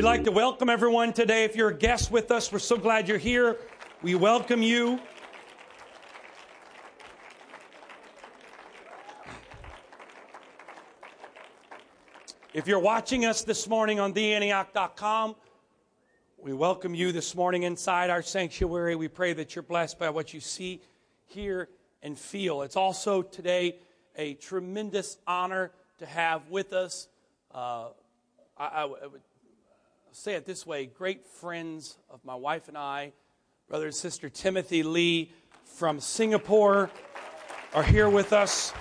We'd like to welcome everyone today. If you're a guest with us, we're so glad you're here. We welcome you. If you're watching us this morning on theantioch.com, we welcome you this morning inside our sanctuary. We pray that you're blessed by what you see, hear, and feel. It's also today a tremendous honor to have with us. Uh, I, I, say it this way great friends of my wife and I, brother and sister Timothy Lee from Singapore, are here with us.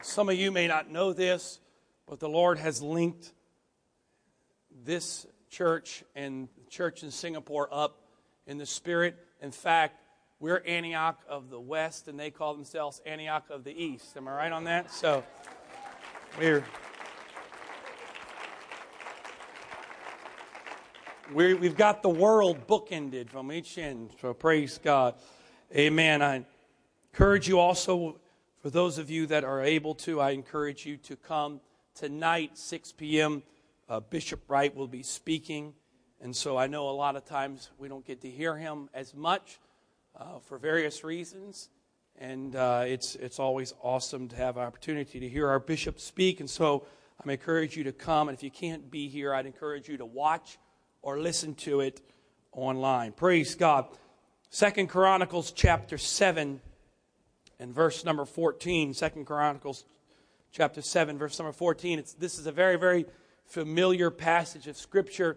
Some of you may not know this, but the Lord has linked this church and church in Singapore up in the spirit. In fact, we're Antioch of the West, and they call themselves Antioch of the East. Am I right on that? So we're. we we've got the world bookended from each end, so praise God. Amen. I encourage you also, for those of you that are able to, I encourage you to come tonight, 6 p.m. Uh, Bishop Wright will be speaking. And so I know a lot of times we don't get to hear him as much uh, for various reasons. And uh, it's, it's always awesome to have an opportunity to hear our bishop speak. And so I encourage you to come. And if you can't be here, I'd encourage you to watch or listen to it online. Praise God. Second Chronicles chapter 7 and verse number 14. Second Chronicles chapter 7, verse number 14. It's, this is a very, very familiar passage of Scripture.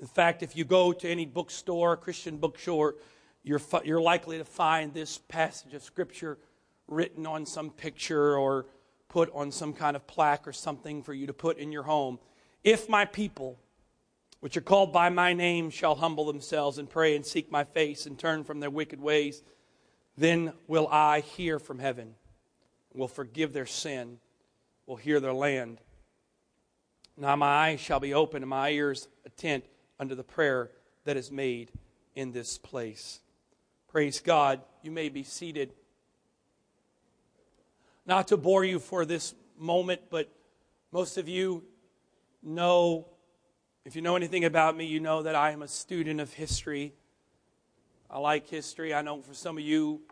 In fact, if you go to any bookstore, Christian bookstore, you're, you're likely to find this passage of Scripture written on some picture or put on some kind of plaque or something for you to put in your home. If my people, which are called by my name, shall humble themselves and pray and seek my face and turn from their wicked ways, then will I hear from heaven, will forgive their sin, will hear their land. Now my eyes shall be open and my ears attent unto the prayer that is made in this place. Praise God. You may be seated. Not to bore you for this moment, but most of you know, if you know anything about me, you know that I am a student of history. I like history. I know for some of you,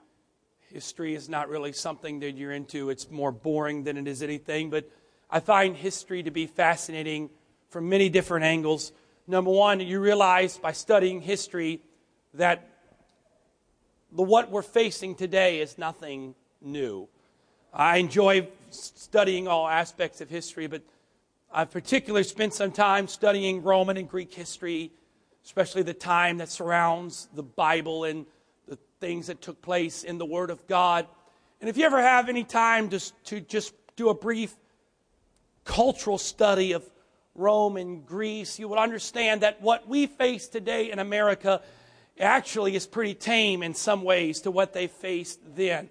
history is not really something that you're into. It's more boring than it is anything. But I find history to be fascinating from many different angles. Number one, you realize by studying history that the what we're facing today is nothing new. I enjoy studying all aspects of history, but I've particularly spent some time studying Roman and Greek history, especially the time that surrounds the Bible and the things that took place in the Word of God. And if you ever have any time to, to just do a brief cultural study of Rome and Greece, you will understand that what we face today in America actually is pretty tame in some ways to what they faced then.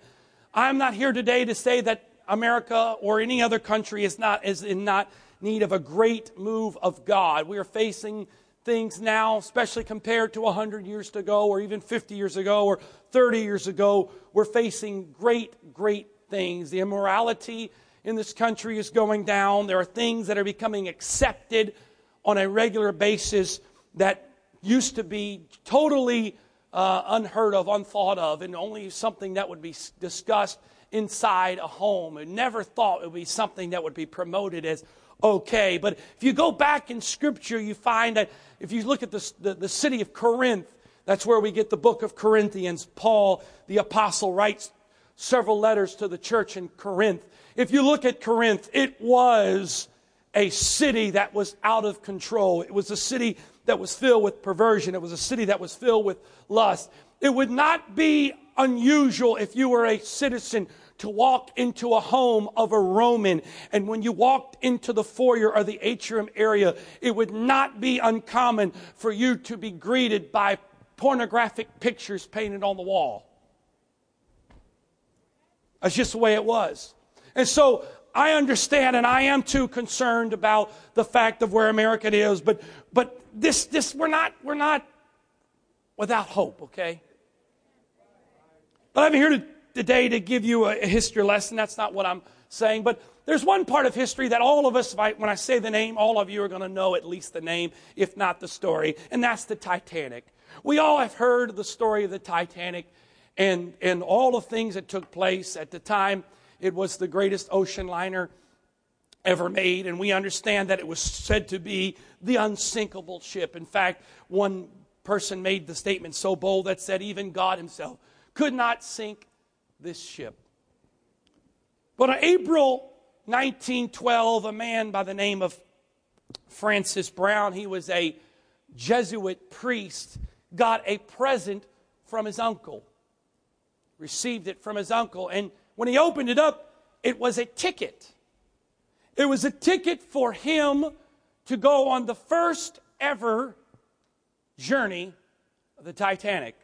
I'm not here today to say that America or any other country is not is in not need of a great move of God. We are facing things now, especially compared to 100 years ago or even 50 years ago or 30 years ago. We're facing great, great things. The immorality in this country is going down. There are things that are becoming accepted on a regular basis that used to be totally uh, unheard of, unthought of, and only something that would be discussed inside a home. And never thought it would be something that would be promoted as okay. But if you go back in Scripture, you find that if you look at the, the, the city of Corinth, that's where we get the book of Corinthians. Paul, the apostle, writes several letters to the church in Corinth. If you look at Corinth, it was a city that was out of control. It was a city that was filled with perversion. It was a city that was filled with lust. It would not be unusual if you were a citizen to walk into a home of a Roman. And when you walked into the foyer or the atrium area, it would not be uncommon for you to be greeted by pornographic pictures painted on the wall. That's just the way it was. And so I understand and I am too concerned about the fact of where America is, but, but this, this, we're not, we're not without hope, okay? But I'm here to today to give you a history lesson. That's not what I'm saying. But there's one part of history that all of us, when I say the name, all of you are going to know at least the name, if not the story, and that's the Titanic. We all have heard the story of the Titanic and, and all the things that took place at the time. It was the greatest ocean liner ever made, and we understand that it was said to be the unsinkable ship. In fact, one person made the statement so bold that said even God himself could not sink this ship. But on April 1912, a man by the name of Francis Browne, he was a Jesuit priest, got a present from his uncle. Received it from his uncle. And when he opened it up, it was a ticket. It was a ticket for him to go on the first ever journey of the Titanic.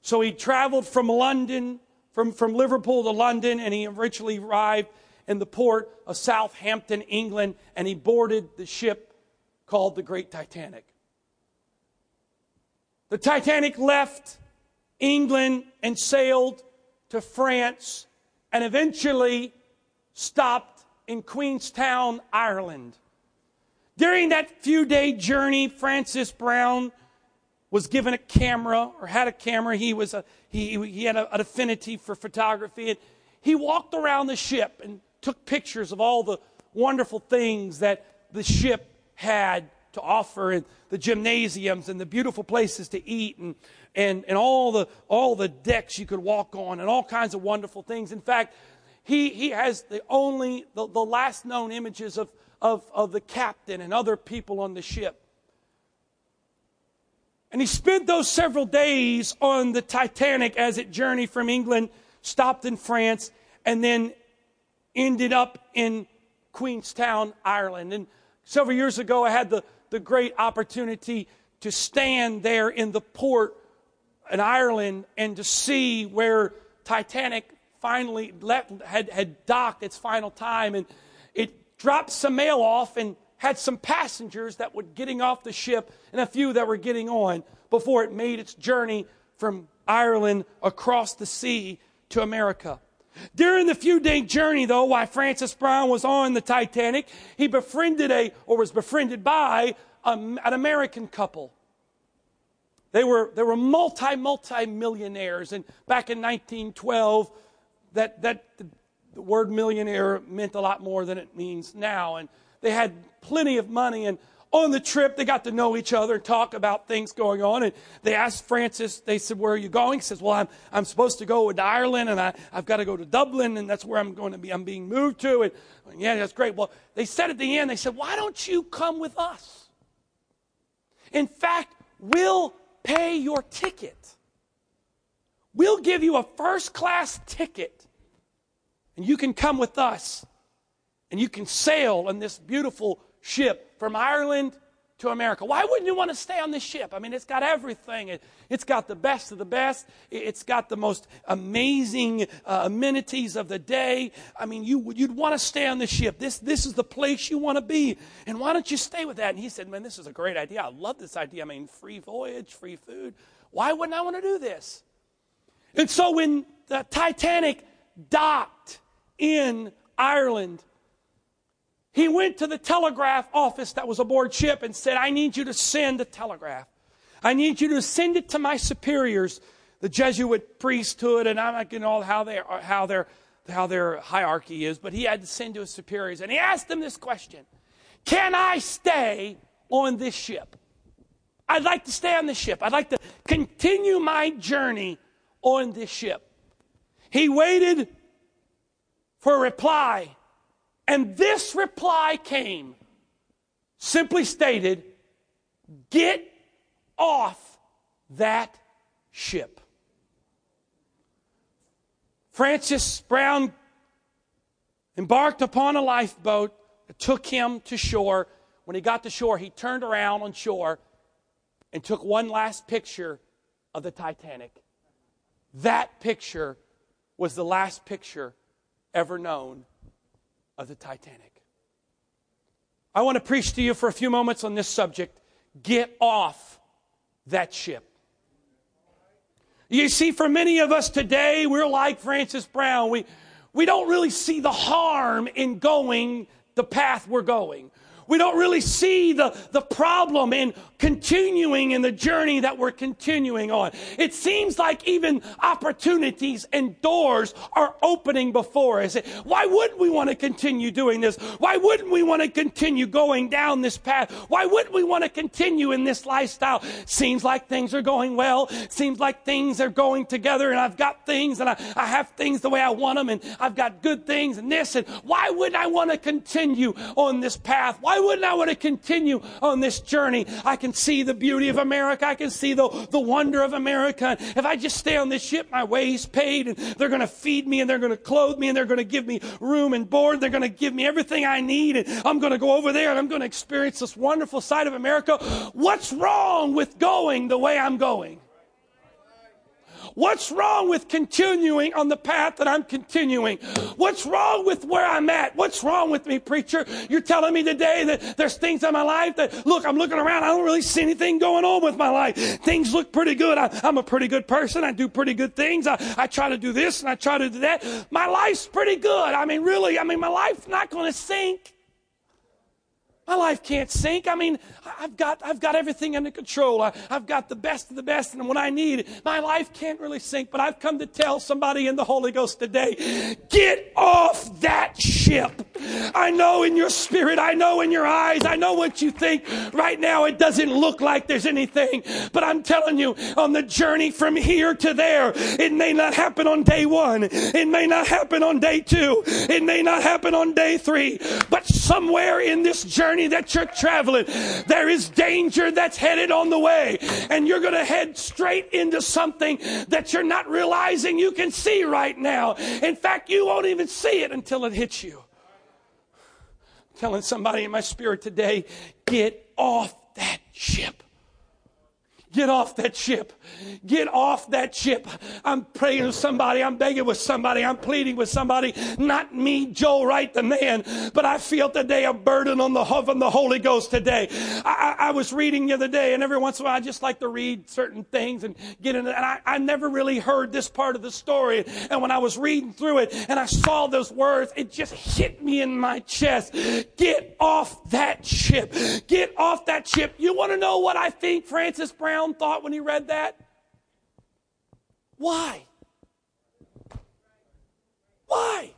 So he traveled from London, from, from Liverpool to London, and he eventually arrived in the port of Southampton, England, and he boarded the ship called the Great Titanic. The Titanic left England and sailed to France and eventually stopped in Queenstown, Ireland. During that few day journey, Francis Browne was given a camera or had a camera. He, was a, he, he had a, an affinity for photography. And he walked around the ship and took pictures of all the wonderful things that the ship had to offer and the gymnasiums and the beautiful places to eat and, and, and all, the, all the decks you could walk on and all kinds of wonderful things. In fact, he, he has the only, the, the last known images of, of, of the captain and other people on the ship. And he spent those several days on the Titanic as it journeyed from England, stopped in France, and then ended up in Queenstown, Ireland. And several years ago, I had the, the great opportunity to stand there in the port in Ireland and to see where Titanic finally left, had, had docked its final time. And it dropped some mail off and had some passengers that were getting off the ship and a few that were getting on before it made its journey from Ireland across the sea to America. During the few day journey, though, while Francis Browne was on the Titanic, he befriended a, or was befriended by, a, an American couple. They were, they were multi, multi millionaires. And back in 1912, that, that the word millionaire meant a lot more than it means now. And they had plenty of money. And on the trip, they got to know each other and talk about things going on. And they asked Francis, they said, Where are you going? He says, Well, I'm, I'm supposed to go to Ireland and I, I've got to go to Dublin and that's where I'm going to be. I'm being moved to. And yeah, that's great. Well, they said at the end, they said, Why don't you come with us? In fact, we'll pay your ticket. We'll give you a first class ticket and you can come with us and you can sail on this beautiful ship from Ireland to America. Why wouldn't you want to stay on this ship? I mean, it's got everything. It, has got the best of the best. It's got the most amazing uh, amenities of the day. I mean, you, you'd want to stay on the ship. This, this is the place you want to be. And why don't you stay with that? And he said, Man, this is a great idea. I love this idea. I mean, free voyage, free food. Why wouldn't I want to do this? And so when the Titanic docked in Ireland, he went to the telegraph office that was aboard ship and said, I need you to send a telegraph. I need you to send it to my superiors, the Jesuit priesthood, and I'm not getting all how, they, how, their, how their hierarchy is, but he had to send to his superiors. And he asked them this question Can I stay on this ship? I'd like to stay on this ship. I'd like to continue my journey on this ship. He waited for a reply and this reply came simply stated get off that ship. Francis Browne embarked upon a lifeboat that took him to shore. When he got to shore, he turned around on shore and took one last picture of the Titanic. That picture was the last picture ever known of the Titanic. I want to preach to you for a few moments on this subject. Get off that ship. You see, for many of us today, we're like Francis Browne. We, we don't really see the harm in going the path we're going. We don't really see the, the problem in continuing in the journey that we're continuing on. It seems like even opportunities and doors are opening before us. Why wouldn't we want to continue doing this? Why wouldn't we want to continue going down this path? Why wouldn't we want to continue in this lifestyle? Seems like things are going well. Seems like things are going together and I've got things and I, I have things the way I want them and I've got good things and this and why wouldn't I want to continue on this path? Why wouldn't I want to continue on this journey? I can can see the beauty of America. I can see the, the wonder of America. If I just stay on this ship, my way is paid, and they're going to feed me, and they're going to clothe me, and they're going to give me room and board. They're going to give me everything I need, and I'm going to go over there, and I'm going to experience this wonderful side of America. What's wrong with going the way I'm going? What's wrong with continuing on the path that I'm continuing? What's wrong with where I'm at? What's wrong with me, preacher? You're telling me today that there's things in my life that, look, I'm looking around. I don't really see anything going on with my life. Things look pretty good. I, am a pretty good person. I do pretty good things. I, I try to do this and I try to do that. My life's pretty good. I mean, really, I mean, my life's not going to sink. My life can't sink. I mean, I've got, I've got everything under control. I, have got the best of the best, and when I need my life can't really sink. But I've come to tell somebody in the Holy Ghost today get off that ship. I know in your spirit, I know in your eyes, I know what you think. Right now, it doesn't look like there's anything. But I'm telling you, on the journey from here to there, it may not happen on day one. It may not happen on day two. It may not happen on day three. But somewhere in this journey, journey that you're traveling, there is danger that's headed on the way. And you're going to head straight into something that you're not realizing you can see right now. In fact, you won't even see it until it hits you. I'm telling somebody in my spirit today, get off that ship. Get off that ship. Get off that ship. I'm praying with somebody. I'm begging with somebody. I'm pleading with somebody. Not me, Joel Wright, the man, but I feel today a burden on the of the Holy Ghost today. I, I, I, was reading the other day, and every once in a while I just like to read certain things and get into. And I, I never really heard this part of the story. And when I was reading through it and I saw those words, it just hit me in my chest. Get off that ship. Get off that ship. You want to know what I think Francis Browne Browne thought when he read that? Why? Why?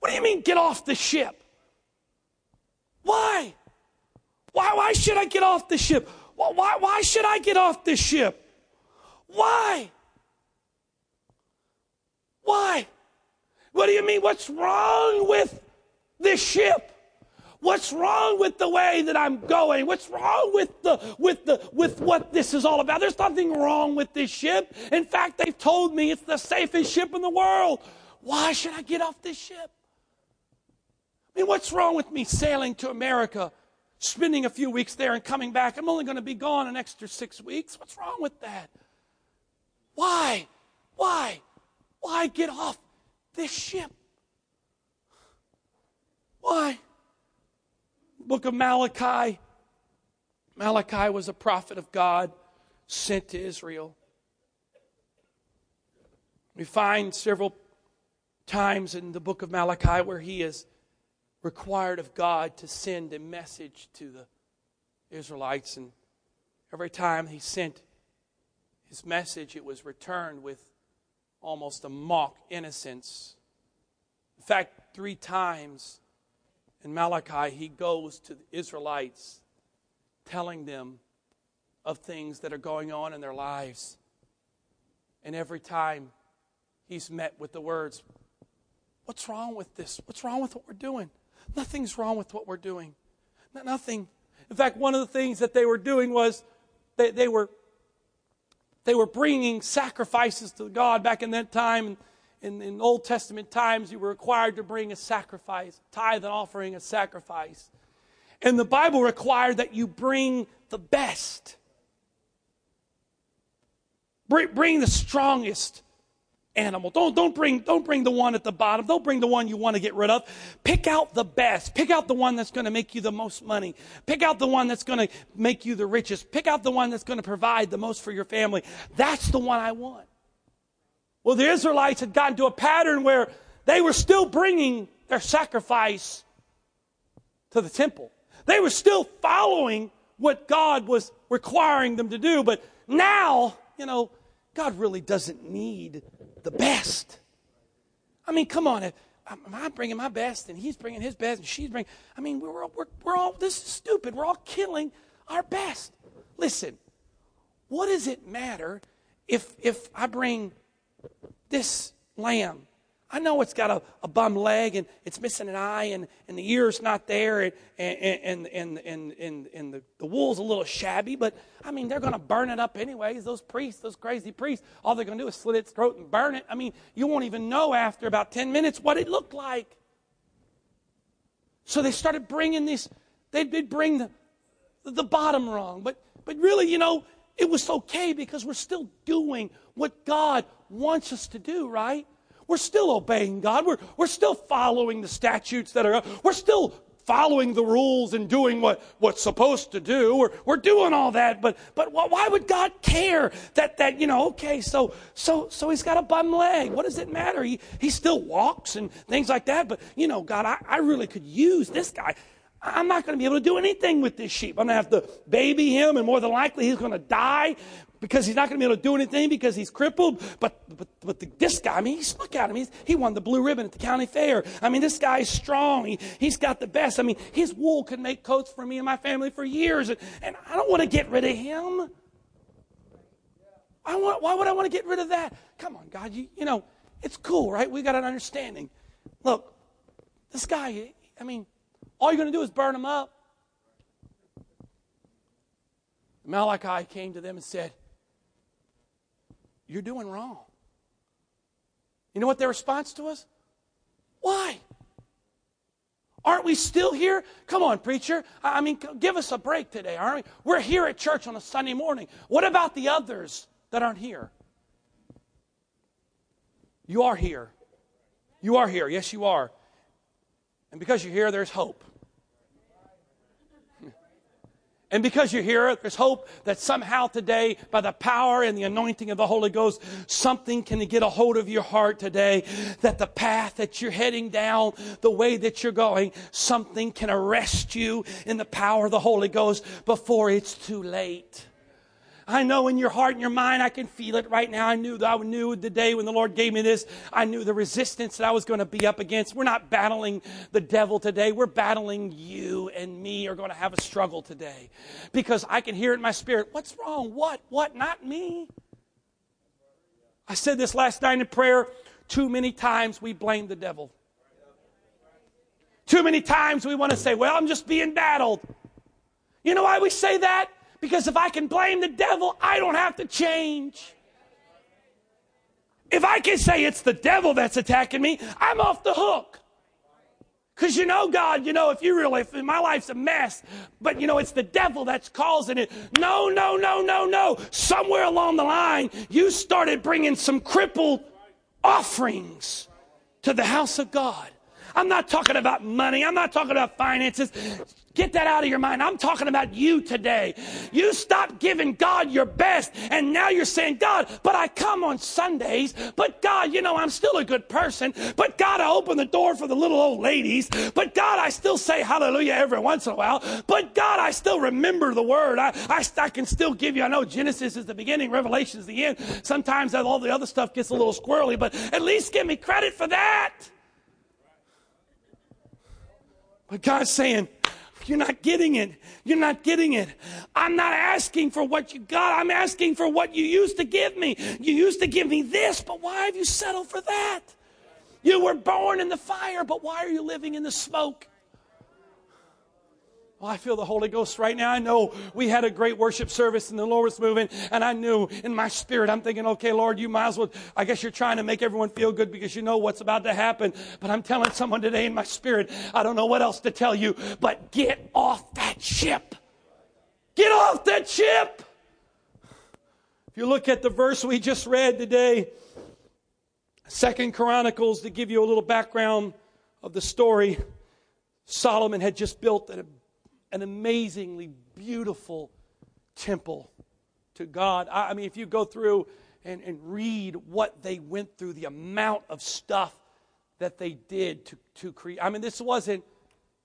What do you mean, get off the ship? Why? Why, why should I get off the ship? Why, why should I get off this ship? Why? Why? What do you mean? What's wrong with this ship? What's wrong with the way that I'm going? What's wrong with the with the with what this is all about? There's nothing wrong with this ship. In fact, they've told me it's the safest ship in the world. Why should I get off this ship? I mean, what's wrong with me sailing to America, spending a few weeks there and coming back? I'm only going to be gone an extra six weeks. What's wrong with that? Why? Why? Why get off this ship? Why? Book of Malachi. Malachi was a prophet of God sent to Israel. We find several times in the book of Malachi where he is required of God to send a message to the Israelites. And every time he sent his message, it was returned with almost a mock innocence. In fact, three times in Malachi, he goes to the Israelites telling them of things that are going on in their lives. And every time he's met with the words, What's wrong with this? What's wrong with what we're doing? Nothing's wrong with what we're doing. Nothing. In fact, one of the things that they were doing was they, they were they were bringing sacrifices to God back in that time in, in Old Testament times, you were required to bring a sacrifice, tithe and offering a sacrifice. And the Bible required that you bring the best. Bring, bring the strongest animal. Don't, don't, bring, don't bring the one at the bottom. Don't bring the one you want to get rid of. Pick out the best. Pick out the one that's going to make you the most money. Pick out the one that's going to make you the richest. Pick out the one that's going to provide the most for your family. That's the one I want. Well, the Israelites had gotten to a pattern where they were still bringing their sacrifice to the temple. They were still following what God was requiring them to do, but now, you know, God really doesn't need the best. I mean, come on. I'm bringing my best, and he's bringing his best, and she's bringing. I mean, we're, we're, we're all, this is stupid. We're all killing our best. Listen, what does it matter if, if I bring this lamb I know it's got a, a bum leg and it's missing an eye and, and the ear's not there and, and, and, and, and, and the, the wool's a little shabby, but I mean, they're going to burn it up anyways. Those priests, those crazy priests, all they're going to do is slit its throat and burn it. I mean, you won't even know after about 10 minutes what it looked like. So they started bringing this, they'd bring the, the bottom wrong. But, but really, you know, it was okay because we're still doing what God wants us to do, right? We're still obeying God. We're, we're still following the statutes that are, we're still following the rules and doing what, what's supposed to do. We're, we're doing all that, but, but why would God care that, that, you know, okay, so, so, so he's got a bum leg. What does it matter? He, he still walks and things like that, but, you know, God, I, I really could use this guy. I'm not going to be able to do anything with this sheep. I'm going to have to baby him, and more than likely he's going to die because he's not going to be able to do anything because he's crippled. But, but, but the, this guy, I mean, he's, look at him. He's, he won the blue ribbon at the county fair. I mean, this guy's strong. He, he's got the best. I mean, his wool can make coats for me and my family for years. And, and I don't want to get rid of him. I want, why would I want to get rid of that? Come on, God. You, you know, it's cool, right? We got an understanding. Look, this guy, I mean, all you're going to do is burn them up. Malachi came to them and said, you're doing wrong. You know what their response to us? Why? Aren't we still here? Come on, preacher. I mean, give us a break today, aren't we? We're here at church on a Sunday morning. What about the others that aren't here? You are here. You are here. Yes, you are. And because you're here, there's hope. And because you're here, there's hope that somehow today, by the power and the anointing of the Holy Ghost, something can get a hold of your heart today. That the path that you're heading down, the way that you're going, something can arrest you in the power of the Holy Ghost before it's too late. I know in your heart and your mind, I can feel it right now. I knew that I knew the day when the Lord gave me this, I knew the resistance that I was going to be up against. We're not battling the devil today. We're battling you and me are going to have a struggle today. Because I can hear it in my spirit. What's wrong? What? What? Not me. I said this last night in prayer. Too many times we blame the devil. Too many times we want to say, well, I'm just being battled. You know why we say that? Because if I can blame the devil, I don't have to change. If I can say it's the devil that's attacking me, I'm off the hook. Because you know, God, you know, if you really, if my life's a mess, but you know, it's the devil that's causing it. No, no, no, no, no. Somewhere along the line, you started bringing some crippled offerings to the house of God. I'm not talking about money. I'm not talking about finances. Get that out of your mind. I'm talking about you today. You stopped giving God your best, and now you're saying, God, but I come on Sundays, but God, you know, I'm still a good person, but God, I open the door for the little old ladies, but God, I still say hallelujah every once in a while, but God, I still remember the word. I, I, I can still give you, I know Genesis is the beginning, Revelation is the end. Sometimes all the other stuff gets a little squirrely, but at least give me credit for that. But God's saying, you're not getting it. You're not getting it. I'm not asking for what you got. I'm asking for what you used to give me. You used to give me this, but why have you settled for that? You were born in the fire, but why are you living in the smoke? I feel the Holy Ghost right now. I know we had a great worship service and the Lord was moving, and I knew in my spirit, I'm thinking, okay, Lord, you might as well, I guess you're trying to make everyone feel good because you know what's about to happen. But I'm telling someone today in my spirit, I don't know what else to tell you, but get off that ship. Get off that ship. If you look at the verse we just read today, Second Chronicles, to give you a little background of the story, Solomon had just built an, an amazingly beautiful temple to God. I, I mean, if you go through and, and read what they went through, the amount of stuff that they did to, to create. I mean, this wasn't,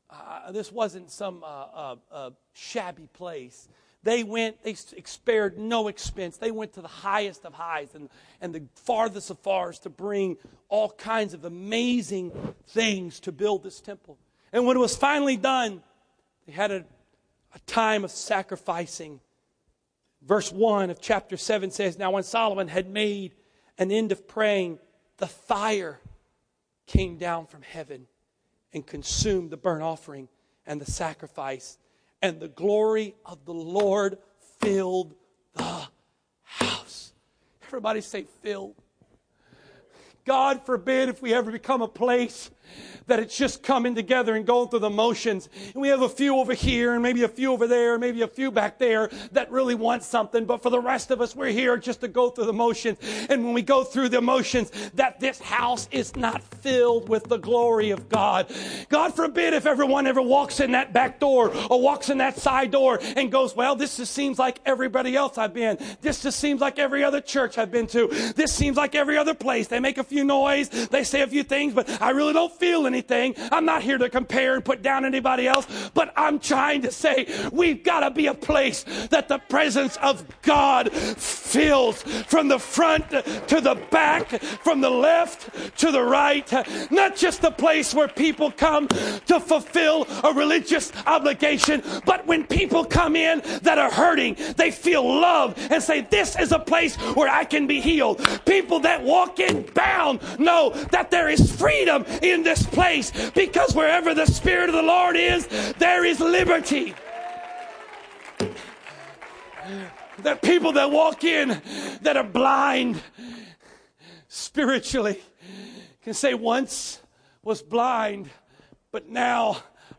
uh, this wasn't some uh, uh, uh shabby place. They went, they spared no expense. They went to the highest of highs and, and the farthest of fars to bring all kinds of amazing things to build this temple. And when it was finally done, they had a, a time of sacrificing. Verse 1 of chapter 7 says Now, when Solomon had made an end of praying, the fire came down from heaven and consumed the burnt offering and the sacrifice and the glory of the Lord filled the house. Everybody say, filled. God forbid if we ever become a place that it's just coming together and going through the motions. And we have a few over here and maybe a few over there, and maybe a few back there that really want something. But for the rest of us, we're here just to go through the motions. And when we go through the motions, that this house is not filled with the glory of God. God forbid if everyone ever walks in that back door or walks in that side door and goes, well, this just seems like everybody else I've been. This just seems like every other church I've been to. This seems like every other place. They make a few noise. They say a few things, but I really don't feel anything. I'm not here to compare and put down anybody else, but I'm trying to say we've got to be a place that the presence of God fills from the front to the back, from the left to the right. Not just a place where people come to fulfill a religious obligation, but when people come in that are hurting, they feel love and say, This is a place where I can be healed. People that walk in bound know that there is freedom in this place because wherever the Spirit of the Lord is, there is liberty. Are people that walk in that are blind spiritually can say, Once was blind, but now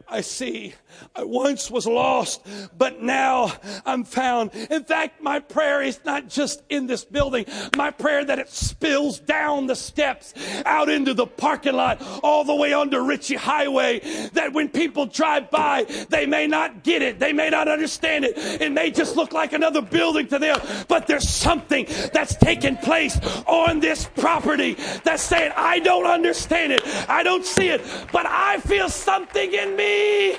I see. I once was lost, but now I'm found. In fact, my prayer is not just in this building. My prayer that it spills down the steps out into the parking lot, all the way onto Ritchie Highway. That when people drive by, they may not get it. They may not understand it. It may just look like another building to them, but there's something that's taking place on this property that's saying, I don't understand it. I don't see it, but I feel something in me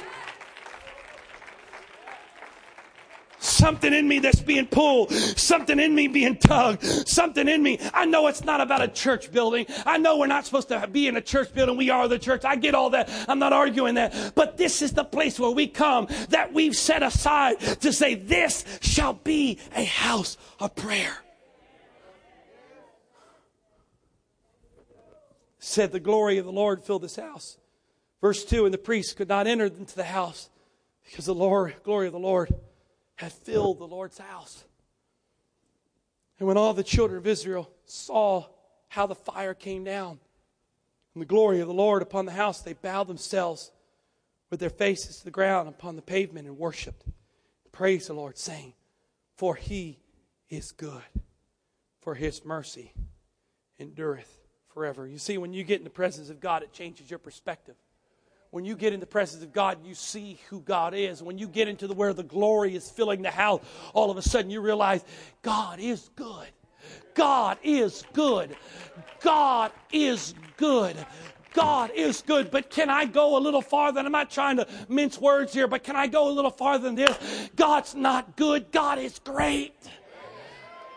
Something in me that's being pulled, something in me being tugged, something in me. I know it's not about a church building. I know we're not supposed to be in a church building. We are the church. I get all that. I'm not arguing that. But this is the place where we come that we've set aside to say, This shall be a house of prayer. Said the glory of the Lord filled this house. Verse 2 And the priests could not enter into the house because the Lord, glory of the Lord had filled the Lord's house. And when all the children of Israel saw how the fire came down and the glory of the Lord upon the house, they bowed themselves with their faces to the ground upon the pavement and worshiped. Praise the Lord, saying, For he is good, for his mercy endureth forever. You see, when you get in the presence of God, it changes your perspective when you get in the presence of God, you see who God is. When you get into the where the glory is filling the house, all of a sudden you realize God is good. God is good. God is good. God is good, but can I go a little farther? I'm not trying to mince words here, but can I go a little farther than this? God's not good. God is great.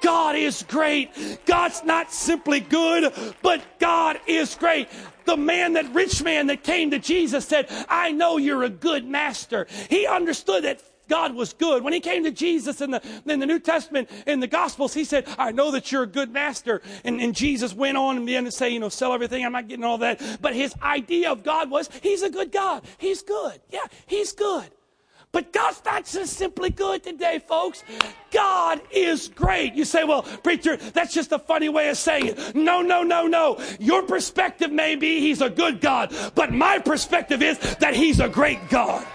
God is great. God's not simply good, but God is great. The man, that rich man that came to Jesus said, I know you're a good master. He understood that God was good. When he came to Jesus in the, in the New Testament, in the Gospels, he said, I know that you're a good master. And, and Jesus went on and began to say, you know, sell everything. I'm not getting all that. But his idea of God was, he's a good God. He's good. Yeah, he's good. But God's not just simply good today, folks. God is great. You say, well, preacher, that's just a funny way of saying it. No, no, no, no. Your perspective may be he's a good God, but my perspective is that he's a great God.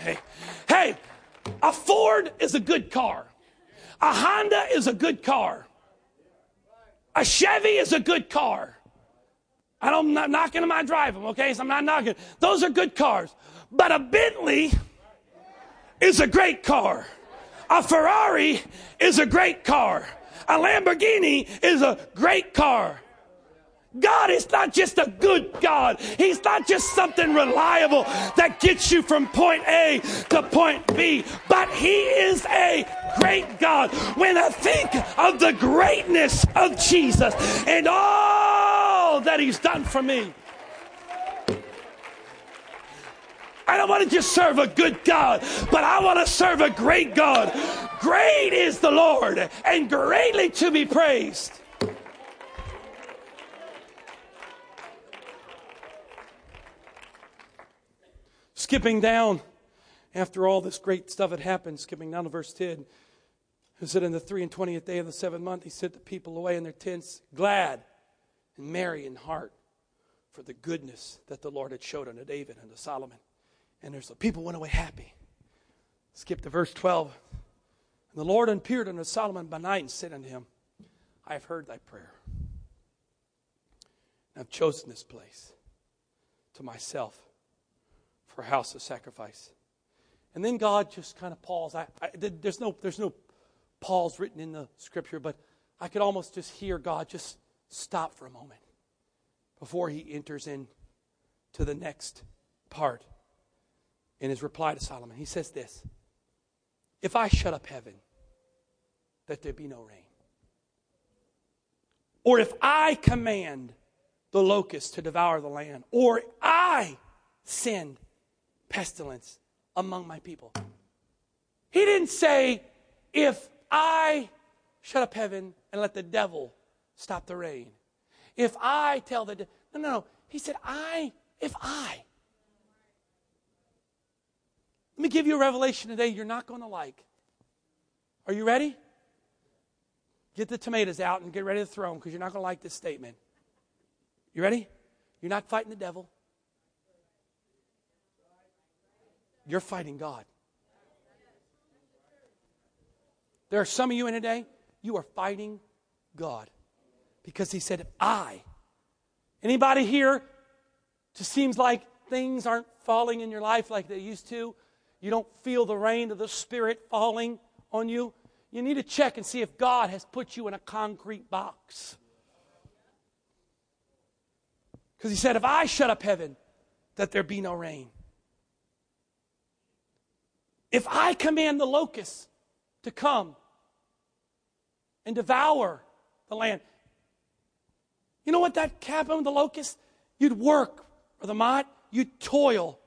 Hey, hey, A Ford is a good car. A Honda is a good car. A Chevy is a good car. I don't, I'm not knocking them, I drive them, okay? So I'm not knocking. Those are good cars. But a Bentley is a great car. A Ferrari is a great car. A Lamborghini is a great car. God is not just a good God. He's not just something reliable that gets you from point A to point B, but He is a great God. When I think of the greatness of Jesus and all that He's done for me, I don't want to just serve a good God, but I want to serve a great God. Great is the Lord and greatly to be praised. Skipping down after all this great stuff had happened, skipping down to verse 10. It said, In the three and twentieth day of the seventh month, he sent the people away in their tents, glad and merry in heart for the goodness that the Lord had showed unto David and to Solomon. And there's the people went away happy. Skip to verse 12. And the Lord appeared unto Solomon by night and said unto him, I have heard thy prayer. And I've chosen this place to myself for a house of sacrifice. And then God just kind of paused. I, I, there's, no, there's no pause written in the scripture, but I could almost just hear God just stop for a moment before he enters in to the next part in his reply to Solomon. He says this If I shut up heaven, that there be no rain, or if I command the locust to devour the land, or I send pestilence among my people. He didn't say, if I shut up heaven and let the devil stop the rain. If I tell the no, no, no. He said, I, if I. Let me give you a revelation today you're not going to like. Are you ready? Get the tomatoes out and get ready to throw them because you're not going to like this statement. You ready? You're not fighting the devil. You're fighting God. There are some of you in today, you are fighting God. Because he said, I. Anybody here just seems like things aren't falling in your life like they used to? You don't feel the rain of the Spirit falling on you? You need to check and see if God has put you in a concrete box. Because he said, If I shut up heaven, that there be no rain. If I command the locusts to come and devour the land, you know what that happened with the locusts? You'd work for the mott, you'd toil,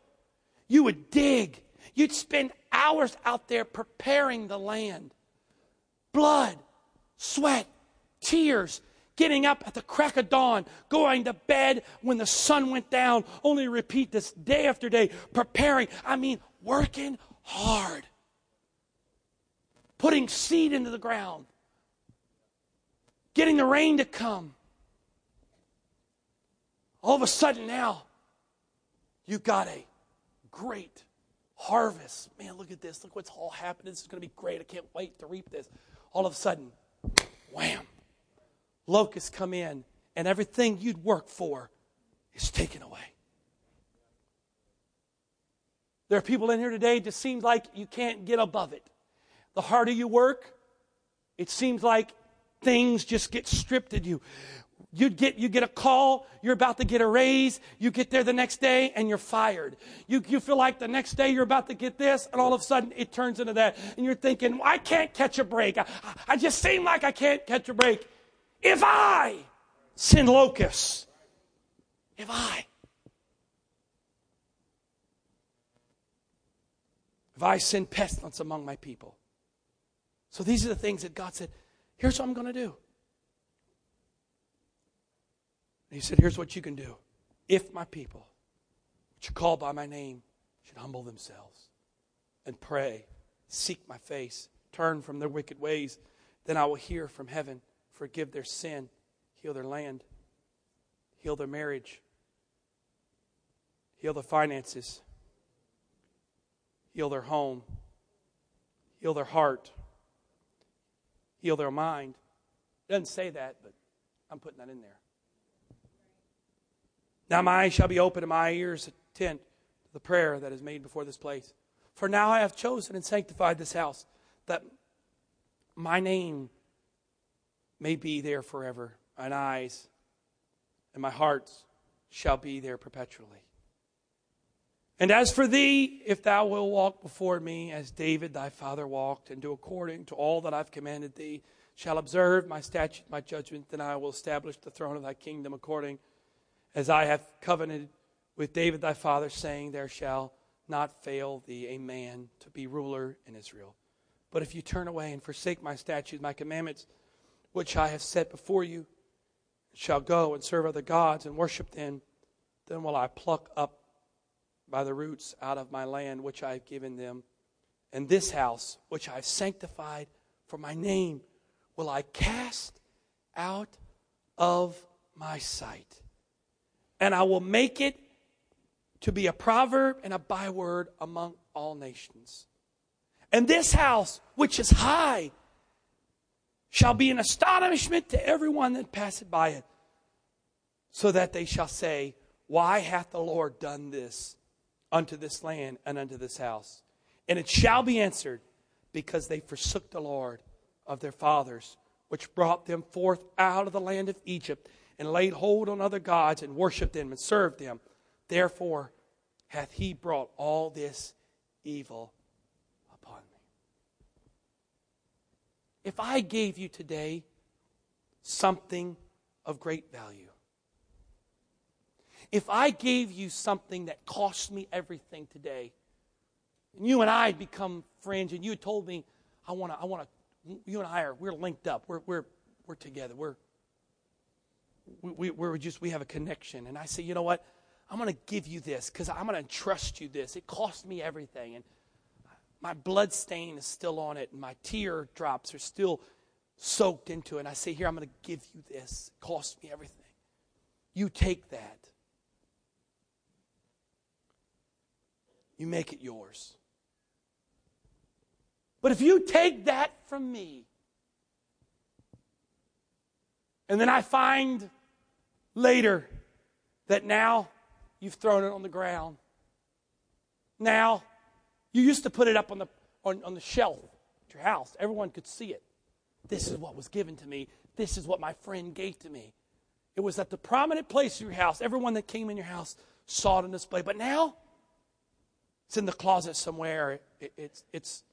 you would dig, you'd spend hours out there preparing the land. Blood, sweat, tears, getting up at the crack of dawn, going to bed when the sun went down, only repeat this day after day, preparing. I mean, working hard. Putting seed into the ground. Getting the rain to come. All of a sudden now, you've got a great harvest. Man, look at this. Look what's all happening. This is going to be great. I can't wait to reap this. All of a sudden, wham, locusts come in, and everything you'd worked for is taken away. There are people in here today, it just seems like you can't get above it. The harder you work, it seems like things just get stripped at you. You get, you get a call, you're about to get a raise, you get there the next day and you're fired. You, you feel like the next day you're about to get this, and all of a sudden it turns into that. And you're thinking, I can't catch a break. I, I just seem like I can't catch a break. If I send locusts, if I if I send pestilence among my people. So these are the things that God said, here's what I'm going to do. And he said, here's what you can do. If my people, which are called by my name, should humble themselves and pray, seek my face, turn from their wicked ways, then I will hear from heaven, forgive their sin, heal their land, heal their marriage, heal their finances heal their home, heal their heart, heal their mind. It doesn't say that, but I'm putting that in there. Now my eyes shall be open and my ears attend to the prayer that is made before this place. For now I have chosen and sanctified this house, that my name may be there forever. and eyes and my hearts shall be there perpetually. And as for thee, if thou wilt walk before me as David thy father walked, and do according to all that I've commanded thee, shall observe my statute, my judgment, then I will establish the throne of thy kingdom according as I have covenanted with David thy father, saying, There shall not fail thee a man to be ruler in Israel. But if you turn away and forsake my statutes, my commandments, which I have set before you, shall go and serve other gods and worship them, then will I pluck up by the roots out of my land which I have given them. And this house, which I have sanctified for my name, will I cast out of my sight. And I will make it to be a proverb and a byword among all nations. And this house, which is high, shall be an astonishment to everyone that passeth by it, so that they shall say, Why hath the Lord done this unto this land and unto this house? And it shall be answered, Because they forsook the Lord of their fathers, which brought them forth out of the land of Egypt, and laid hold on other gods, and worshipped them, and served them. Therefore hath he brought all this evil upon me. If I gave you today something of great value, if I gave you something that cost me everything today, and you and I had become friends, and you had told me, I want to, I want to, you and I are, we're linked up, we're, we're, we're together, we're, we, we're just, we have a connection. And I say, you know what? I'm going to give you this because I'm going to entrust you this. It cost me everything. And my blood stain is still on it, and my tear drops are still soaked into it. And I say, Here, I'm going to give you this. It cost me everything. You take that. You make it yours. But if you take that from me, and then I find later that now you've thrown it on the ground. Now, you used to put it up on the, on, on the shelf at your house. Everyone could see it. This is what was given to me. This is what my friend gave to me. It was at the prominent place of your house. Everyone that came in your house saw it on display. But now, it's in the closet somewhere. It, it's, it's,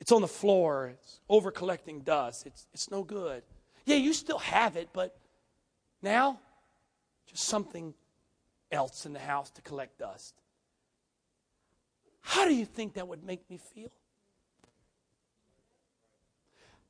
it's on the floor. It's over collecting dust. It's, it's no good. Yeah, you still have it, but now, just something else in the house to collect dust. How do you think that would make me feel?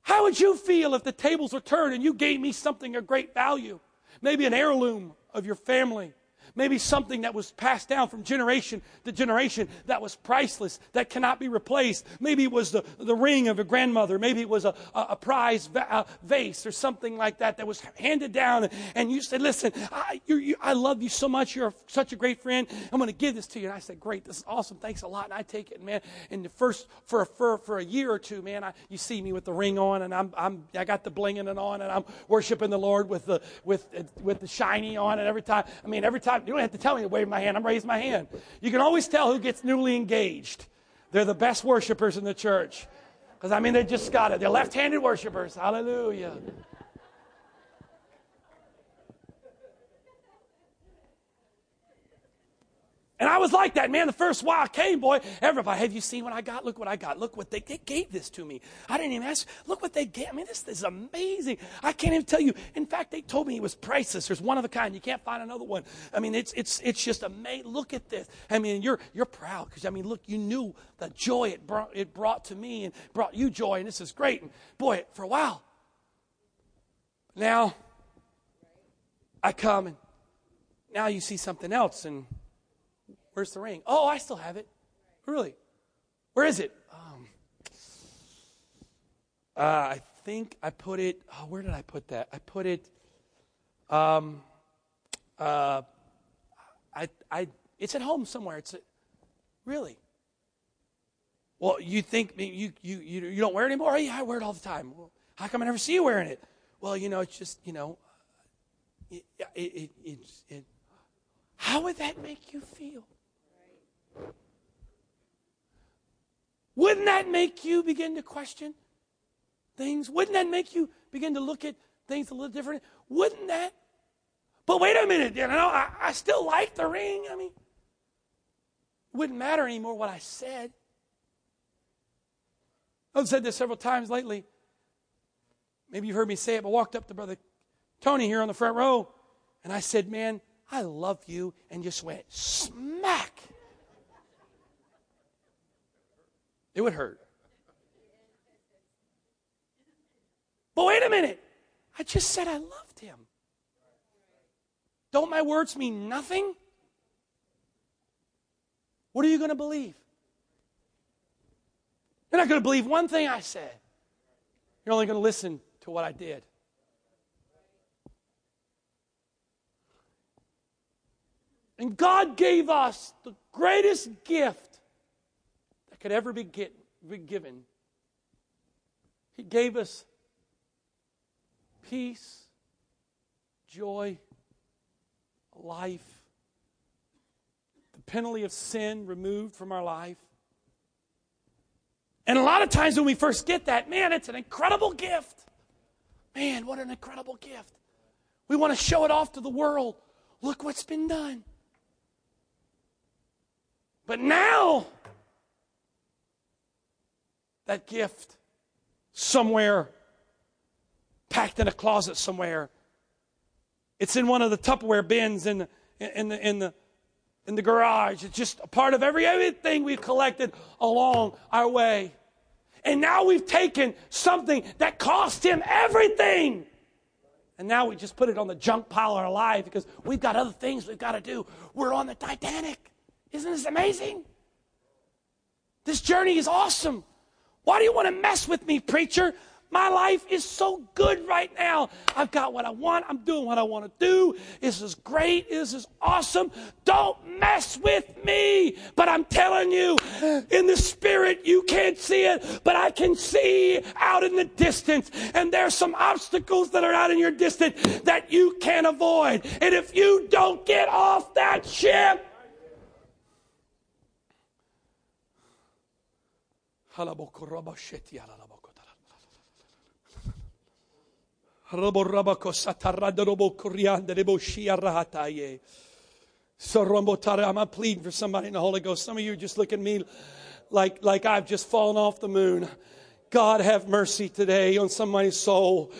How would you feel if the tables were turned and you gave me something of great value? Maybe an heirloom of your family maybe something that was passed down from generation to generation that was priceless, that cannot be replaced. Maybe it was the, the ring of a grandmother. Maybe it was a, a, a prize va- vase or something like that that was handed down. And you said, Listen, I, you, I love you so much. You're such a great friend. I'm going to give this to you. And I said, Great. This is awesome. Thanks a lot. And I take it, man. And the first, for, for, for a year or two, man, I, you see me with the ring on and I'm, I'm, I got the blinging and on and I'm worshiping the Lord with the, with, with the shiny on. And every time, I mean, every time, you don't have to tell me to wave my hand. I'm raising my hand. You can always tell who gets newly engaged. They're the best worshipers in the church. Because, I mean, they just got it. They're left handed worshipers. Hallelujah. And I was like that, man. The first while I came, boy, everybody, have you seen what I got? Look what I got. Look what they, they gave this to me. I didn't even ask. Look what they gave. I mean, this, this is amazing. I can't even tell you. In fact, they told me it was priceless. There's one of a kind. You can't find another one. I mean, it's, it's, it's just amazing. Look at this. I mean, you're, you're proud because, I mean, look, you knew the joy it brought, it brought to me and brought you joy, and this is great. And boy, for a while. Now, I come and now you see something else and Where's the ring? Oh, I still have it. Really? Where is it? Um, uh, I think I put it. Oh, where did I put that? I put it. Um, uh, I, I, it's at home somewhere. It's a, really. Well, you think you, you, you, you don't wear it anymore? Oh, yeah, I wear it all the time. Well, how come I never see you wearing it? Well, you know, it's just, you know, it, it, it, it, how would that make you feel? Wouldn't that make you begin to question things? Wouldn't that make you begin to look at things a little different? Wouldn't that? But wait a minute, you know, I, I still like the ring. I mean, it wouldn't matter anymore what I said. I've said this several times lately. Maybe you've heard me say it, but I walked up to Brother Tony here on the front row, and I said, Man, I love you, and just went smack. It would hurt. But wait a minute. I just said I loved him. Don't my words mean nothing? What are you going to believe? You're not going to believe one thing I said. You're only going to listen to what I did. And God gave us the greatest gift could ever be, get, be given. He gave us peace, joy, life, the penalty of sin removed from our life. And a lot of times when we first get that, man, it's an incredible gift. Man, what an incredible gift. We want to show it off to the world. Look what's been done. But now, that gift somewhere packed in a closet somewhere. It's in one of the Tupperware bins in the, in the, in the, in the garage. It's just a part of every everything we've collected along our way. And now we've taken something that cost him everything. And now we just put it on the junk pile of our life because we've got other things we've got to do. We're on the Titanic. Isn't this amazing? This journey is awesome. Why do you want to mess with me, preacher? My life is so good right now. I've got what I want. I'm doing what I want to do. This is great. This is awesome. Don't mess with me. But I'm telling you, in the spirit, you can't see it, but I can see out in the distance. And there's some obstacles that are out in your distance that you can't avoid. And if you don't get off that ship, I'm pleading for somebody in the Holy Ghost. Some of you just look at me like, like I've just fallen off the moon. God have mercy today on somebody's soul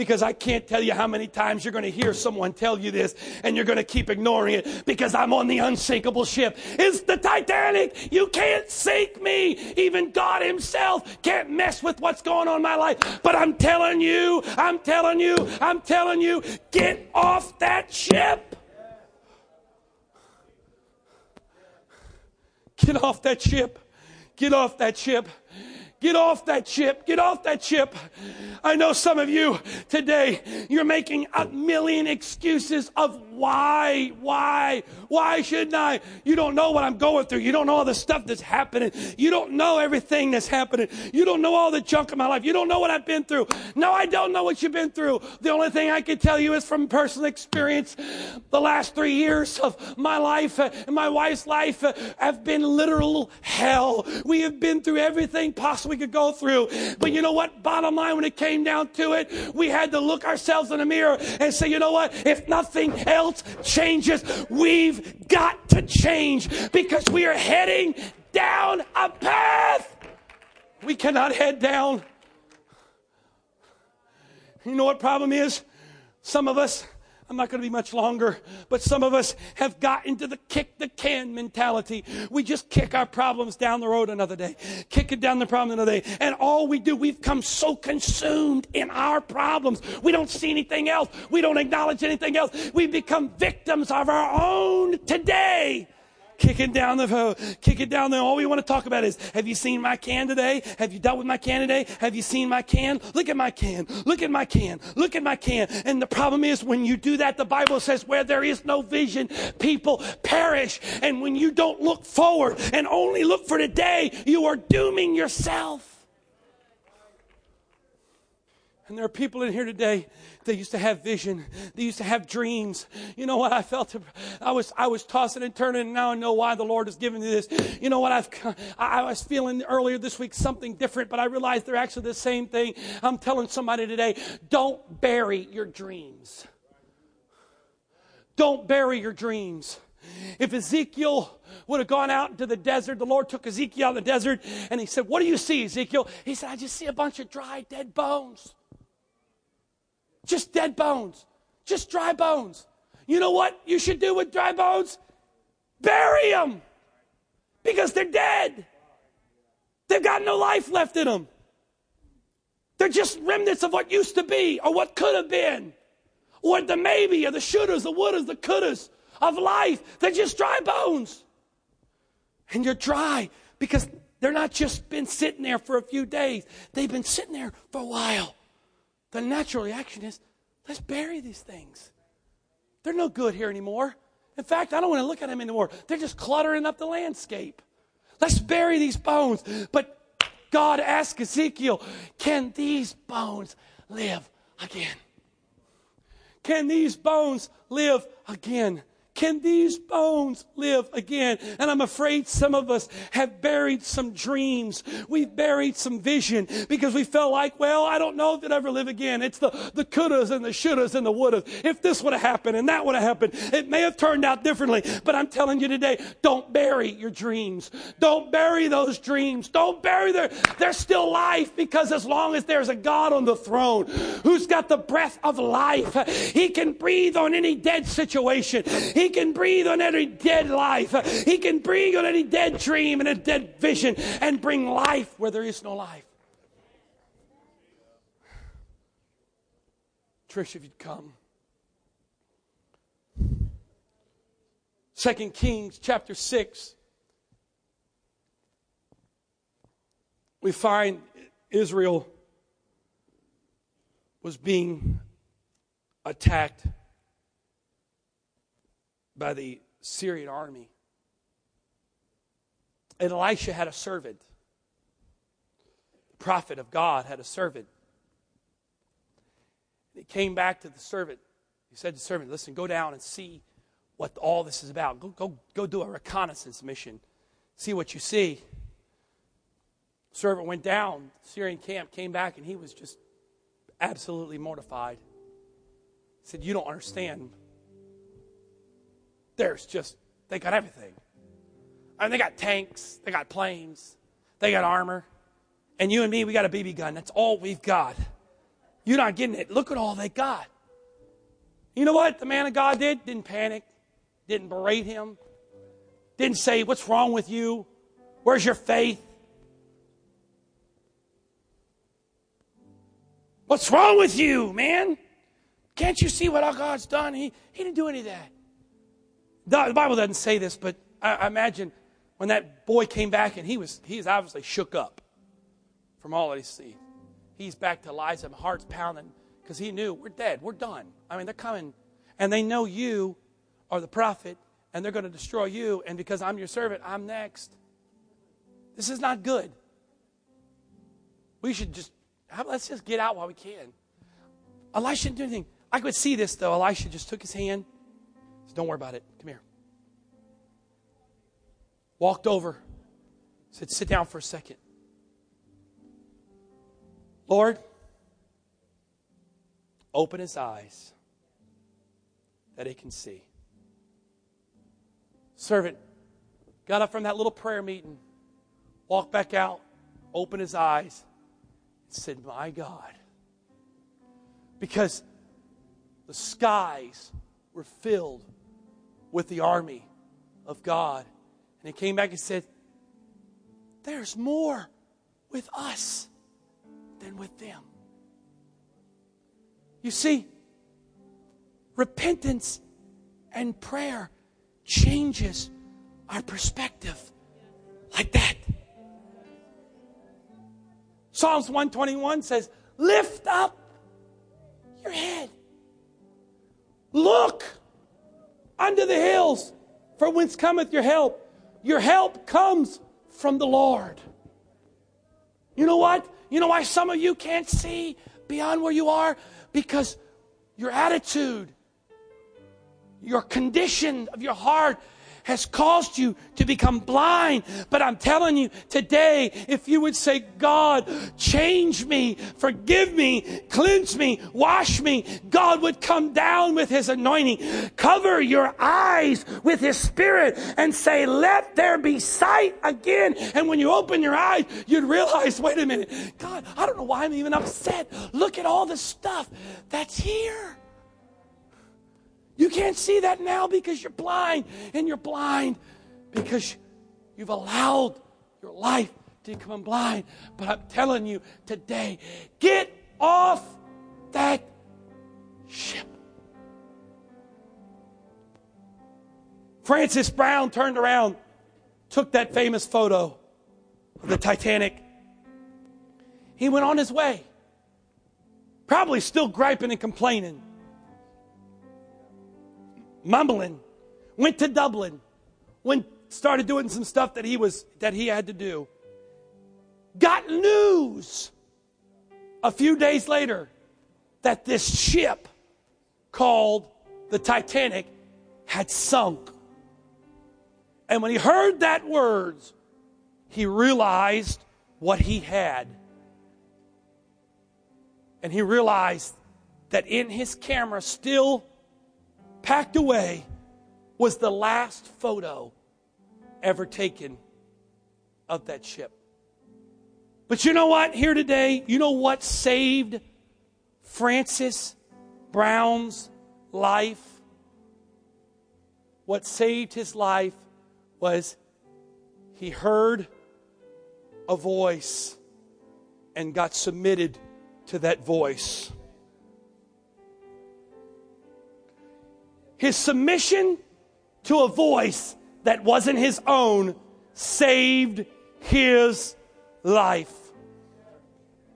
because I can't tell you how many times you're going to hear someone tell you this and you're going to keep ignoring it because I'm on the unsinkable ship. It's the Titanic. You can't sink me. Even God Himself can't mess with what's going on in my life. But I'm telling you, I'm telling you, I'm telling you, get off that ship. Get off that ship. Get off that ship. Get off that chip. Get off that chip. I know some of you today, you're making a million excuses of why, why, why shouldn't I? You don't know what I'm going through. You don't know all the stuff that's happening. You don't know everything that's happening. You don't know all the junk of my life. You don't know what I've been through. No, I don't know what you've been through. The only thing I can tell you is from personal experience. The last three years of my life uh, and my wife's life uh, have been literal hell. We have been through everything possible we could go through. But you know what? Bottom line, when it came down to it, we had to look ourselves in the mirror and say, you know what? If nothing else changes, we've got to change because we are heading down a path. We cannot head down. You know what problem is? Some of us I'm not going to be much longer, but some of us have gotten to the kick the can mentality. We just kick our problems down the road another day, kick it down the problem another day. And all we do, we've come so consumed in our problems. We don't see anything else. We don't acknowledge anything else. We become victims of our own today. Kicking down the kicking down the. All we want to talk about is, have you seen my can today? Have you dealt with my can today? Have you seen my can? Look at my can. Look at my can. Look at my can. And the problem is, when you do that, the Bible says, where there is no vision, people perish. And when you don't look forward and only look for today, you are dooming yourself. And there are people in here today they used to have vision. They used to have dreams. You know what? I felt, I was, I was tossing and turning and now I know why the Lord has given me this. You know what? I've, I was feeling earlier this week something different, but I realized they're actually the same thing. I'm telling somebody today, don't bury your dreams. Don't bury your dreams. If Ezekiel would have gone out into the desert, the Lord took Ezekiel in the desert and he said, What do you see, Ezekiel? He said, I just see a bunch of dry, dead bones. Just dead bones. Just dry bones. You know what you should do with dry bones? Bury them because they're dead. They've got no life left in them. They're just remnants of what used to be or what could have been. Or the maybe or the shouldas, the wouldas, the couldas of life. They're just dry bones. And you're dry because they're not just been sitting there for a few days. They've been sitting there for a while. The natural reaction is let's bury these things. They're no good here anymore. In fact, I don't want to look at them anymore. They're just cluttering up the landscape. Let's bury these bones. But God asked Ezekiel, Can these bones live again? Can these bones live again? Can these bones live again? And I'm afraid some of us have buried some dreams. We've buried some vision because we felt like, well, I don't know if it ever live again. It's the, the couldas and the shouldas and the wouldas. If this would have happened and that would have happened, it may have turned out differently. But I'm telling you today, don't bury your dreams. Don't bury those dreams. Don't bury their, they're still life because as long as there's a God on the throne who's got the breath of life, he can breathe on any dead situation. He can breathe on any dead life. He can breathe on any dead dream and a dead vision and bring life where there is no life. Trish, if you'd come. Second Kings chapter 6. We find Israel was being attacked by the Syrian army. And Elisha had a servant. The prophet of God had a servant. He came back to the servant. He said to the servant, Listen, go down and see what all this is about. Go, go, go do a reconnaissance mission. See what you see. The servant went down, Syrian camp, came back, and he was just absolutely mortified. He said, You don't understand there's just, they got everything. I mean, they got tanks, they got planes, they got armor. And you and me, we got a BB gun. That's all we've got. You're not getting it. Look at all they got. You know what the man of God did? Didn't panic, didn't berate him, didn't say, What's wrong with you? Where's your faith? What's wrong with you, man? Can't you see what our God's done? He, he didn't do any of that. The Bible doesn't say this, but I imagine when that boy came back and he was he was obviously shook up from all that he see. He's back to lies and heart's pounding because he knew we're dead, we're done. I mean, they're coming, and they know you are the prophet, and they're going to destroy you. And because I'm your servant, I'm next. This is not good. We should just let's just get out while we can. Elisha didn't do anything. I could see this though. Elisha just took his hand Don't worry about it. Come here. Walked over. Said, Sit down for a second. Lord, open his eyes that he can see. Servant got up from that little prayer meeting, walked back out, opened his eyes, and said, My God. Because the skies were filled with the army of God. And he came back and said, There's more with us than with them. You see, repentance and prayer changes our perspective like that. Psalms 121 says, Lift up your head. Look unto the hills, for whence cometh your help. Your help comes from the Lord. You know what? You know why some of you can't see beyond where you are? Because your attitude, your condition of your heart has caused you to become blind. But I'm telling you today, if you would say, God, change me, forgive me, cleanse me, wash me, God would come down with his anointing, cover your eyes with his spirit and say, let there be sight again. And when you open your eyes, you'd realize, wait a minute, God, I don't know why I'm even upset. Look at all the stuff that's here. You can't see that now because you're blind, and you're blind because you've allowed your life to become blind. But I'm telling you today, get off that ship. Francis Browne turned around, took that famous photo of the Titanic. He went on his way, probably still griping and complaining mumbling, went to Dublin, went started doing some stuff that he was that he had to do. Got news a few days later that this ship called the Titanic had sunk. And when he heard that words, he realized what he had. And he realized that in his camera still packed away was the last photo ever taken of that ship. But you know what? Here today, you know what saved Francis Browne's life? What saved his life was he heard a voice and got submitted to that voice. His submission to a voice that wasn't his own saved his life.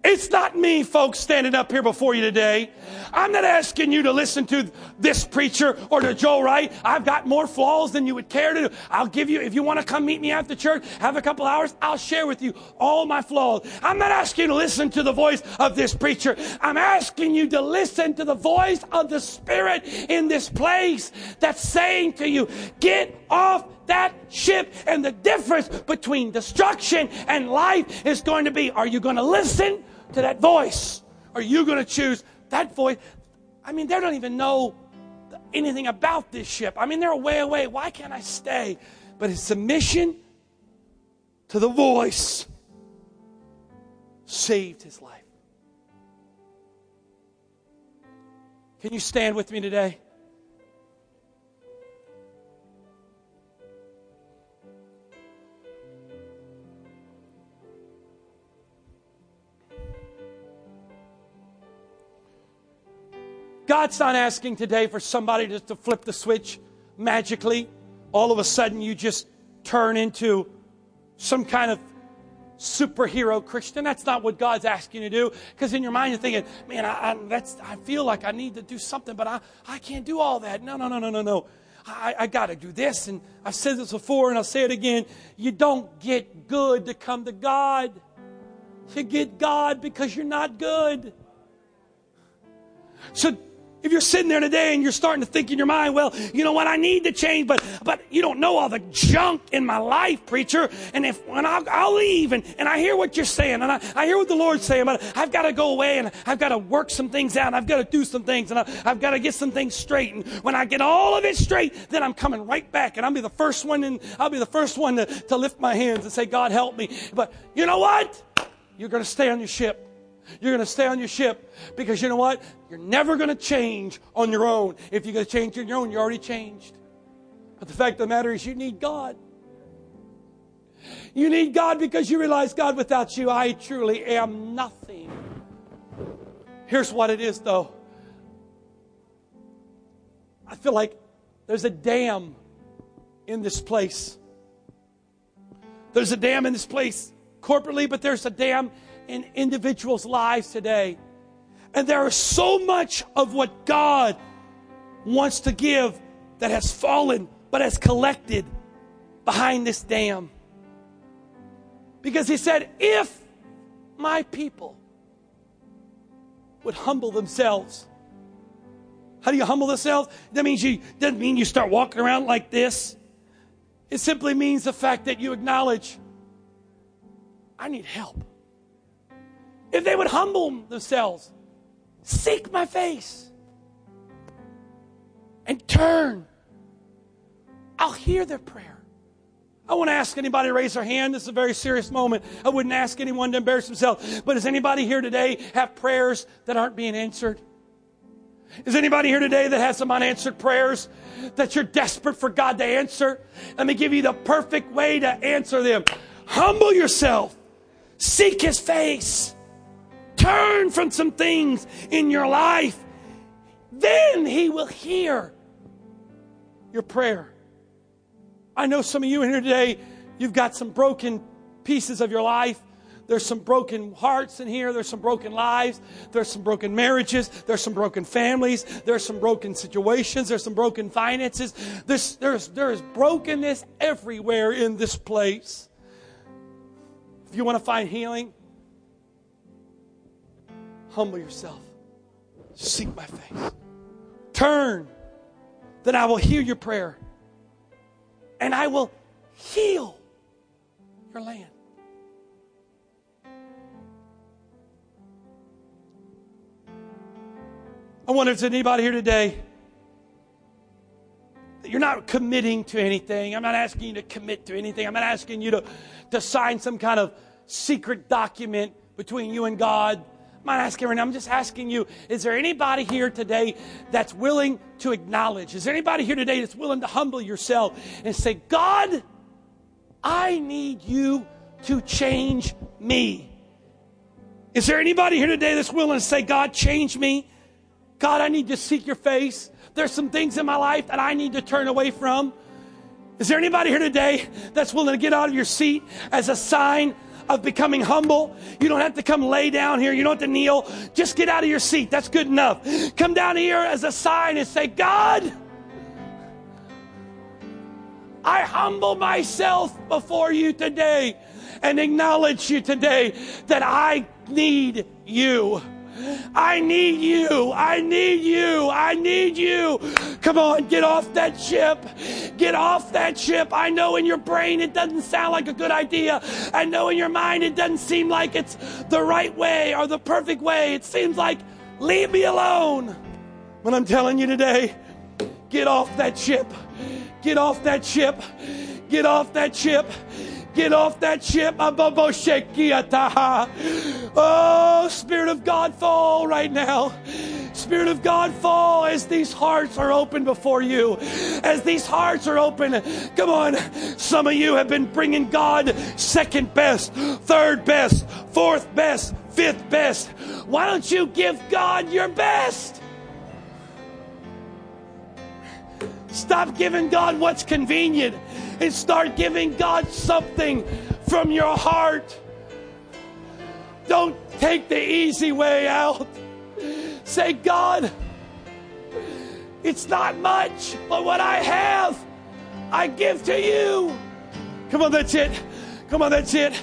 It's not me, folks, standing up here before you today. I'm not asking you to listen to this preacher or to Joel Wright. I've got more flaws than you would care to. do. I'll give you, if you want to come meet me after church, have a couple hours, I'll share with you all my flaws. I'm not asking you to listen to the voice of this preacher. I'm asking you to listen to the voice of the Spirit in this place that's saying to you, get off that ship. And the difference between destruction and life is going to be, are you going to listen? to that voice? Are you going to choose that voice? I mean, they don't even know anything about this ship. I mean, they're way away. Why can't I stay? But his submission to the voice saved his life. Can you stand with me today? God's not asking today for somebody just to flip the switch magically. All of a sudden, you just turn into some kind of superhero Christian. That's not what God's asking you to do. Because in your mind, you're thinking, man, I, I, that's, I feel like I need to do something, but I, I can't do all that. No, no, no, no, no, no. I, I got to do this. And I've said this before, and I'll say it again. You don't get good to come to God. You get God because you're not good. So if you're sitting there today and you're starting to think in your mind, well, you know what, I need to change, but but you don't know all the junk in my life, preacher. And if when I'll, I'll leave and, and I hear what you're saying, and I, I hear what the Lord's saying, but I've got to go away and I've got to work some things out, and I've got to do some things, and I, I've got to get some things straight. And when I get all of it straight, then I'm coming right back, and I'll be the first one, and I'll be the first one to, to lift my hands and say, God help me. But you know what? You're going to stay on your ship. You're going to stay on your ship because you know what? You're never going to change on your own. If you're going to change on your own, you're already changed. But the fact of the matter is, you need God. You need God because you realize, God, without you, I truly am nothing. Here's what it is, though. I feel like there's a dam in this place There's a dam in this place corporately, but there's a dam in individuals' lives today. And there is so much of what God wants to give that has fallen, but has collected behind this dam. Because he said, if my people would humble themselves. How do you humble themselves? That means you doesn't mean you start walking around like this. It simply means the fact that you acknowledge, I need help. If they would humble themselves, seek my face, and turn, I'll hear their prayer. I won't ask anybody to raise their hand. This is a very serious moment. I wouldn't ask anyone to embarrass themselves. But does anybody here today have prayers that aren't being answered? Is anybody here today that has some unanswered prayers that you're desperate for God to answer? Let me give you the perfect way to answer them. Humble yourself. Seek His face. Turn from some things in your life. Then He will hear your prayer. I know some of you in here today, you've got some broken pieces of your life. There's some broken hearts in here. There's some broken lives. There's some broken marriages. There's some broken families. There's some broken situations. There's some broken finances. There's, there's, there's brokenness everywhere in this place. If you want to find healing, humble yourself. Seek my face. Turn, then I will hear your prayer and I will heal your land. I wonder if there's anybody here today that you're not committing to anything. I'm not asking you to commit to anything. I'm not asking you to, to sign some kind of secret document between you and God. Not asking right now. I'm just asking you, is there anybody here today that's willing to acknowledge? Is there anybody here today that's willing to humble yourself and say, God, I need you to change me? Is there anybody here today that's willing to say, God, change me? God, I need to seek your face. There's some things in my life that I need to turn away from. Is there anybody here today that's willing to get out of your seat as a sign of becoming humble. You don't have to come lay down here. You don't have to kneel. Just get out of your seat. That's good enough. Come down here as a sign and say, God, I humble myself before you today and acknowledge you today that I need you. I need you. I need you. I need you. Come on, get off that ship. Get off that ship. I know in your brain it doesn't sound like a good idea. I know in your mind it doesn't seem like it's the right way or the perfect way. It seems like, leave me alone. But I'm telling you today, get off that ship. Get off that ship. Get off that ship. Get off that ship. Oh, Spirit of God, fall right now. Spirit of God, fall as these hearts are open before you. As these hearts are open, come on. Some of you have been bringing God second best, third best, fourth best, fifth best. Why don't you give God your best? Stop giving God what's convenient and start giving God something from your heart. Don't take the easy way out. Say, God, it's not much, but what I have, I give to you. Come on, that's it. Come on, that's it.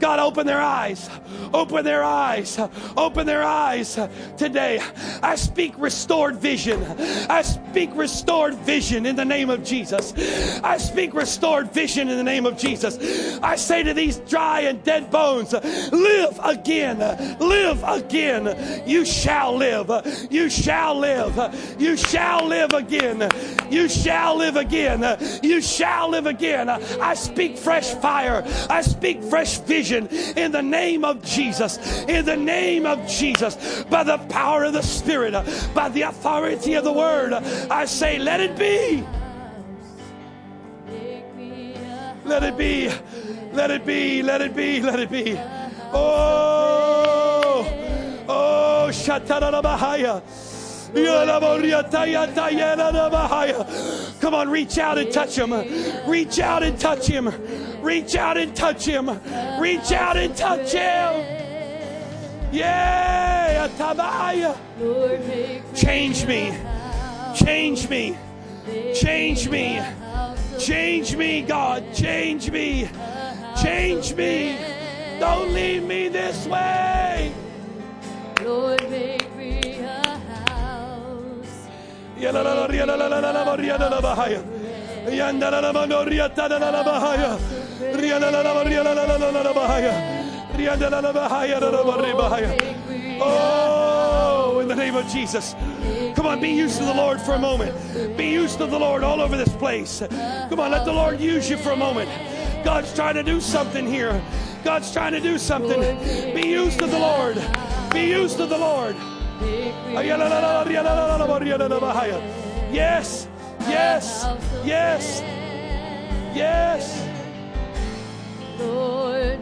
God, open their eyes. Open their eyes. Open their eyes today. I speak restored vision. I speak restored vision in the name of Jesus. I speak restored vision in the name of Jesus. I say to these dry and dead bones, live again. Live again. You shall live. You shall live. You shall live again. You shall live again. You shall live again. I speak fresh fire. I speak fresh vision in the name of Jesus. In the name of Jesus. By the power of the Spirit, by the authority of the Word, I say, let it be. Let it be. Let it be. Let it be. Let it be. Oh, oh, Shatarabahaya. Come on, reach out and touch him. Reach out and touch him. Reach out and touch him. Reach out and touch him. Yeah. Change me. Change me. Change me. Change me, God. Change me. Change me. Don't leave me this way. Lord, make me. Oh, in the name of Jesus. Come on, be used to the Lord for a moment. Be used to the Lord all over this place. Come on, let the Lord use you for a moment. God's trying to do something here. God's trying to do something. Be used to the Lord. Be used to the Lord. Yes, yes, yes, yes. Lord,